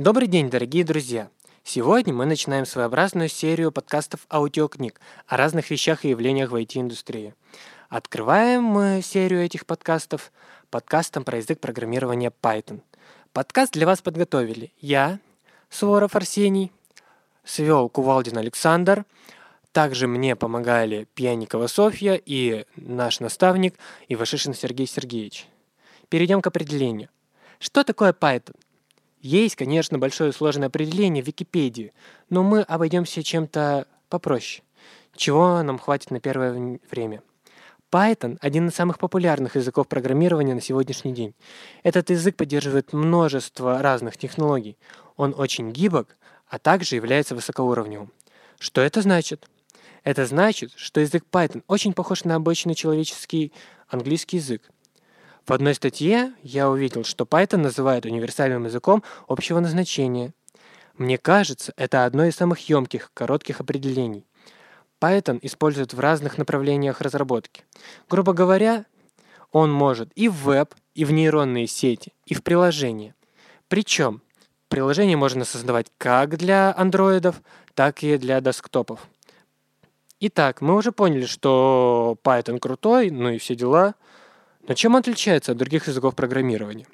Добрый день, дорогие друзья! Сегодня мы начинаем своеобразную серию подкастов аудиокниг о разных вещах и явлениях в IT-индустрии. Открываем мы серию этих подкастов подкастом про язык программирования Python. Подкаст для вас подготовили я, Суворов Арсений, свел Кувалдин Александр, также мне помогали Пьяникова Софья и наш наставник Ивашишин Сергей Сергеевич. Перейдем к определению. Что такое Python? Есть, конечно, большое сложное определение в Википедии, но мы обойдемся чем-то попроще. Чего нам хватит на первое время? Python – один из самых популярных языков программирования на сегодняшний день. Этот язык поддерживает множество разных технологий. Он очень гибок, а также является высокоуровневым. Что это значит? Это значит, что язык Python очень похож на обычный человеческий английский язык. В одной статье я увидел, что Python называют универсальным языком общего назначения. Мне кажется, это одно из самых емких, коротких определений. Python используют в разных направлениях разработки. Грубо говоря, он может и в веб, и в нейронные сети, и в приложения. Причем приложение можно создавать как для андроидов, так и для десктопов. Итак, мы уже поняли, что Python крутой, ну и все дела – но чем он отличается от других языков программирования?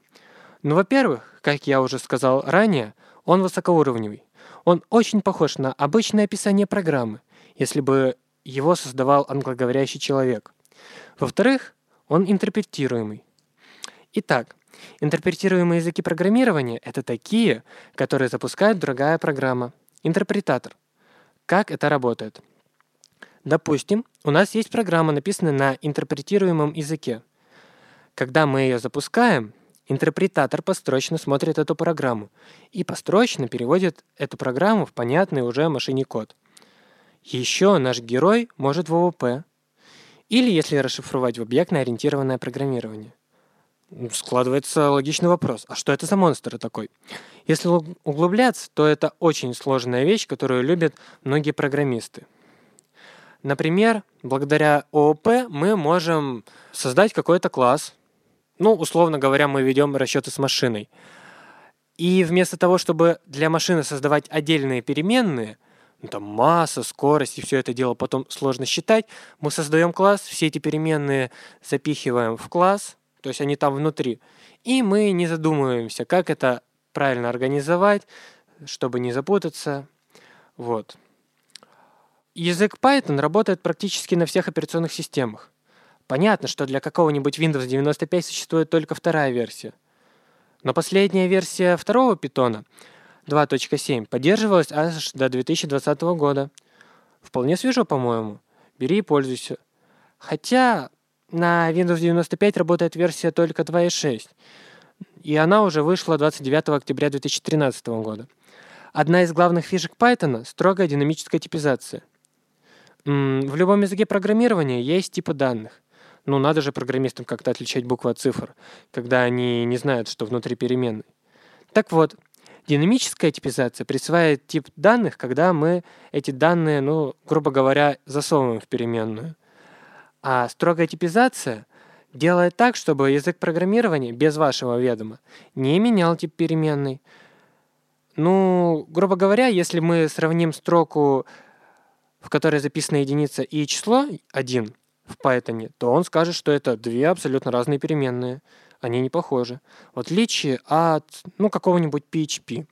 Ну, во-первых, как я уже сказал ранее, он высокоуровневый. Он очень похож на обычное описание программы, если бы его создавал англоговорящий человек. Во-вторых, он интерпретируемый. Итак, интерпретируемые языки программирования – это такие, которые запускает другая программа, интерпретатор. Как это работает? Допустим, у нас есть программа, написанная на интерпретируемом языке – когда мы ее запускаем, интерпретатор построчно смотрит эту программу и построчно переводит эту программу в понятный уже машине код. Еще наш герой может в ООП, или если расшифровать в объектно-ориентированное программирование. Складывается логичный вопрос, а что это за монстр такой? Если углубляться, то это очень сложная вещь, которую любят многие программисты. Например, благодаря ООП мы можем создать какой-то класс, ну, условно говоря, мы ведем расчеты с машиной. И вместо того, чтобы для машины создавать отдельные переменные, ну, там масса, скорость и все это дело потом сложно считать, мы создаем класс, все эти переменные запихиваем в класс, то есть они там внутри, и мы не задумываемся, как это правильно организовать, чтобы не запутаться. Вот. Язык Python работает практически на всех операционных системах. Понятно, что для какого-нибудь Windows 95 существует только вторая версия. Но последняя версия второго питона 2.7 поддерживалась аж до 2020 года. Вполне свежо, по-моему. Бери и пользуйся. Хотя на Windows 95 работает версия только 2.6, и она уже вышла 29 октября 2013 года. Одна из главных фишек Python – строгая динамическая типизация. В любом языке программирования есть типы данных. Ну, надо же программистам как-то отличать буквы от цифр, когда они не знают, что внутри переменной. Так вот, динамическая типизация присваивает тип данных, когда мы эти данные, ну, грубо говоря, засовываем в переменную. А строгая типизация делает так, чтобы язык программирования без вашего ведома не менял тип переменной. Ну, грубо говоря, если мы сравним строку, в которой записана единица и число 1, в Python, то он скажет, что это две абсолютно разные переменные. Они не похожи. В отличие от ну, какого-нибудь PHP.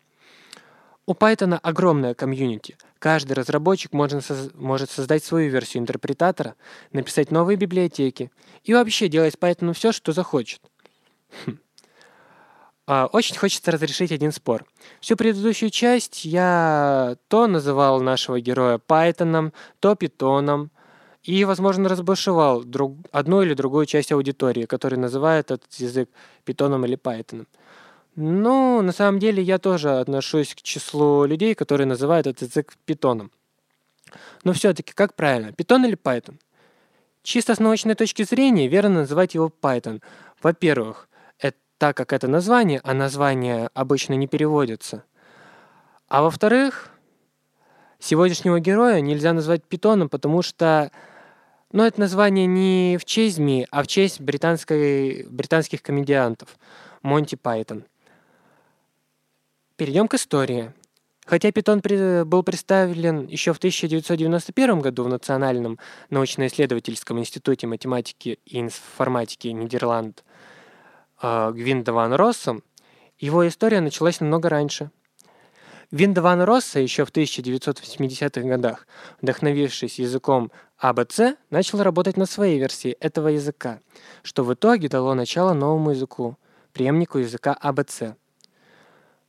У Python огромная комьюнити. Каждый разработчик может, может создать свою версию интерпретатора, написать новые библиотеки и вообще делать Python все, что захочет. Хм. А, очень хочется разрешить один спор. Всю предыдущую часть я то называл нашего героя Python, то Питоном, и, возможно, разбушевал друг, одну или другую часть аудитории, которая называет этот язык питоном или пайтоном. Ну, на самом деле, я тоже отношусь к числу людей, которые называют этот язык питоном. Но все-таки, как правильно, питон или Python? Чисто с научной точки зрения, верно называть его Python. Во-первых, это, так как это название, а название обычно не переводится. А во-вторых, сегодняшнего героя нельзя назвать питоном, потому что но это название не в честь ЗМИ, а в честь британской, британских комедиантов Монти Пайтон. Перейдем к истории. Хотя Python был представлен еще в 1991 году в Национальном научно-исследовательском институте математики и информатики Нидерланд э, Гвинда ван Россом, его история началась намного раньше. Гвинда ван Росса еще в 1980-х годах, вдохновившись языком ABC, начал работать над своей версией этого языка, что в итоге дало начало новому языку, преемнику языка ABC –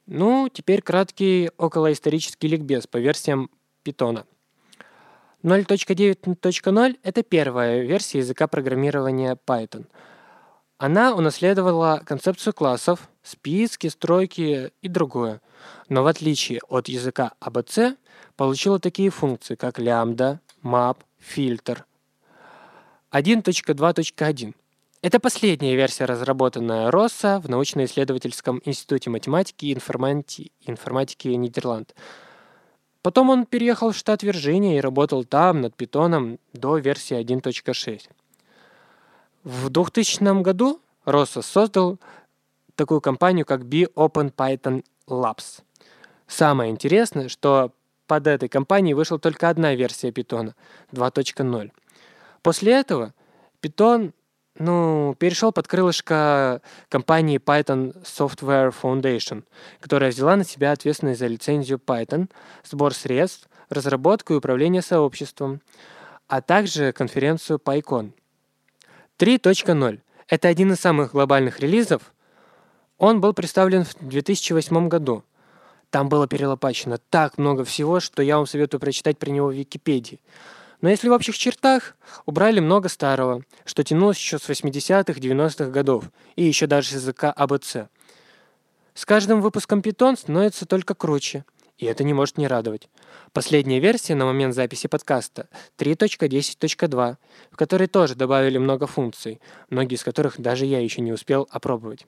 ну, теперь краткий околоисторический ликбез по версиям Python. 0.9.0 — это первая версия языка программирования Python. Она унаследовала концепцию классов, списки, стройки и другое. Но в отличие от языка ABC, получила такие функции, как лямбда, map, фильтр. 1.2.1 это последняя версия, разработанная Росса в научно-исследовательском институте математики и информатики, информатики Нидерланд. Потом он переехал в штат Вирджиния и работал там над питоном до версии 1.6. В 2000 году Росса создал такую компанию, как Be Open Python Labs. Самое интересное, что под этой компанией вышла только одна версия питона 2.0. После этого Python ну, перешел под крылышко компании Python Software Foundation, которая взяла на себя ответственность за лицензию Python, сбор средств, разработку и управление сообществом, а также конференцию PyCon. 3.0 – это один из самых глобальных релизов. Он был представлен в 2008 году. Там было перелопачено так много всего, что я вам советую прочитать про него в Википедии. Но если в общих чертах, убрали много старого, что тянулось еще с 80-х, 90-х годов, и еще даже с языка АБЦ. С каждым выпуском Python становится только круче, и это не может не радовать. Последняя версия на момент записи подкаста 3.10.2, в которой тоже добавили много функций, многие из которых даже я еще не успел опробовать.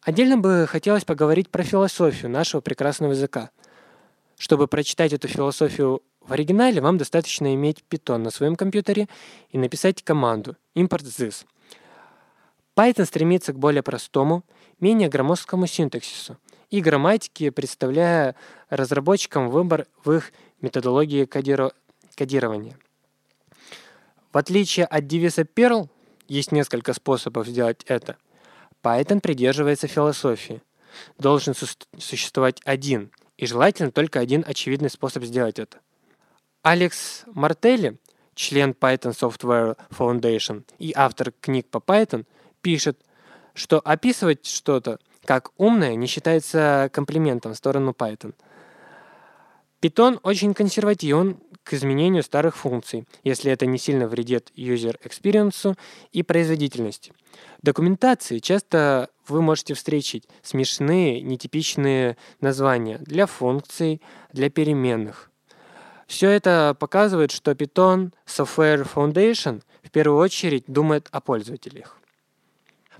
Отдельно бы хотелось поговорить про философию нашего прекрасного языка. Чтобы прочитать эту философию в оригинале вам достаточно иметь Python на своем компьютере и написать команду import this. Python стремится к более простому, менее громоздкому синтаксису и грамматике, представляя разработчикам выбор в их методологии кодиро- кодирования. В отличие от девиза Perl, есть несколько способов сделать это. Python придерживается философии. Должен су- существовать один, и желательно только один очевидный способ сделать это. Алекс Мартелли, член Python Software Foundation и автор книг по Python, пишет, что описывать что-то как умное не считается комплиментом в сторону Python. Python очень консервативен к изменению старых функций, если это не сильно вредит user experience и производительности. В документации часто вы можете встретить смешные, нетипичные названия для функций, для переменных – все это показывает, что Python Software Foundation в первую очередь думает о пользователях.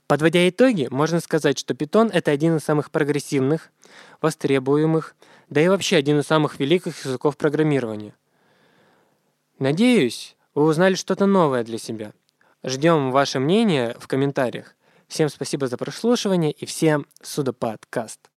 Подводя итоги, можно сказать, что Python — это один из самых прогрессивных, востребуемых, да и вообще один из самых великих языков программирования. Надеюсь, вы узнали что-то новое для себя. Ждем ваше мнение в комментариях. Всем спасибо за прослушивание и всем суда подкаст.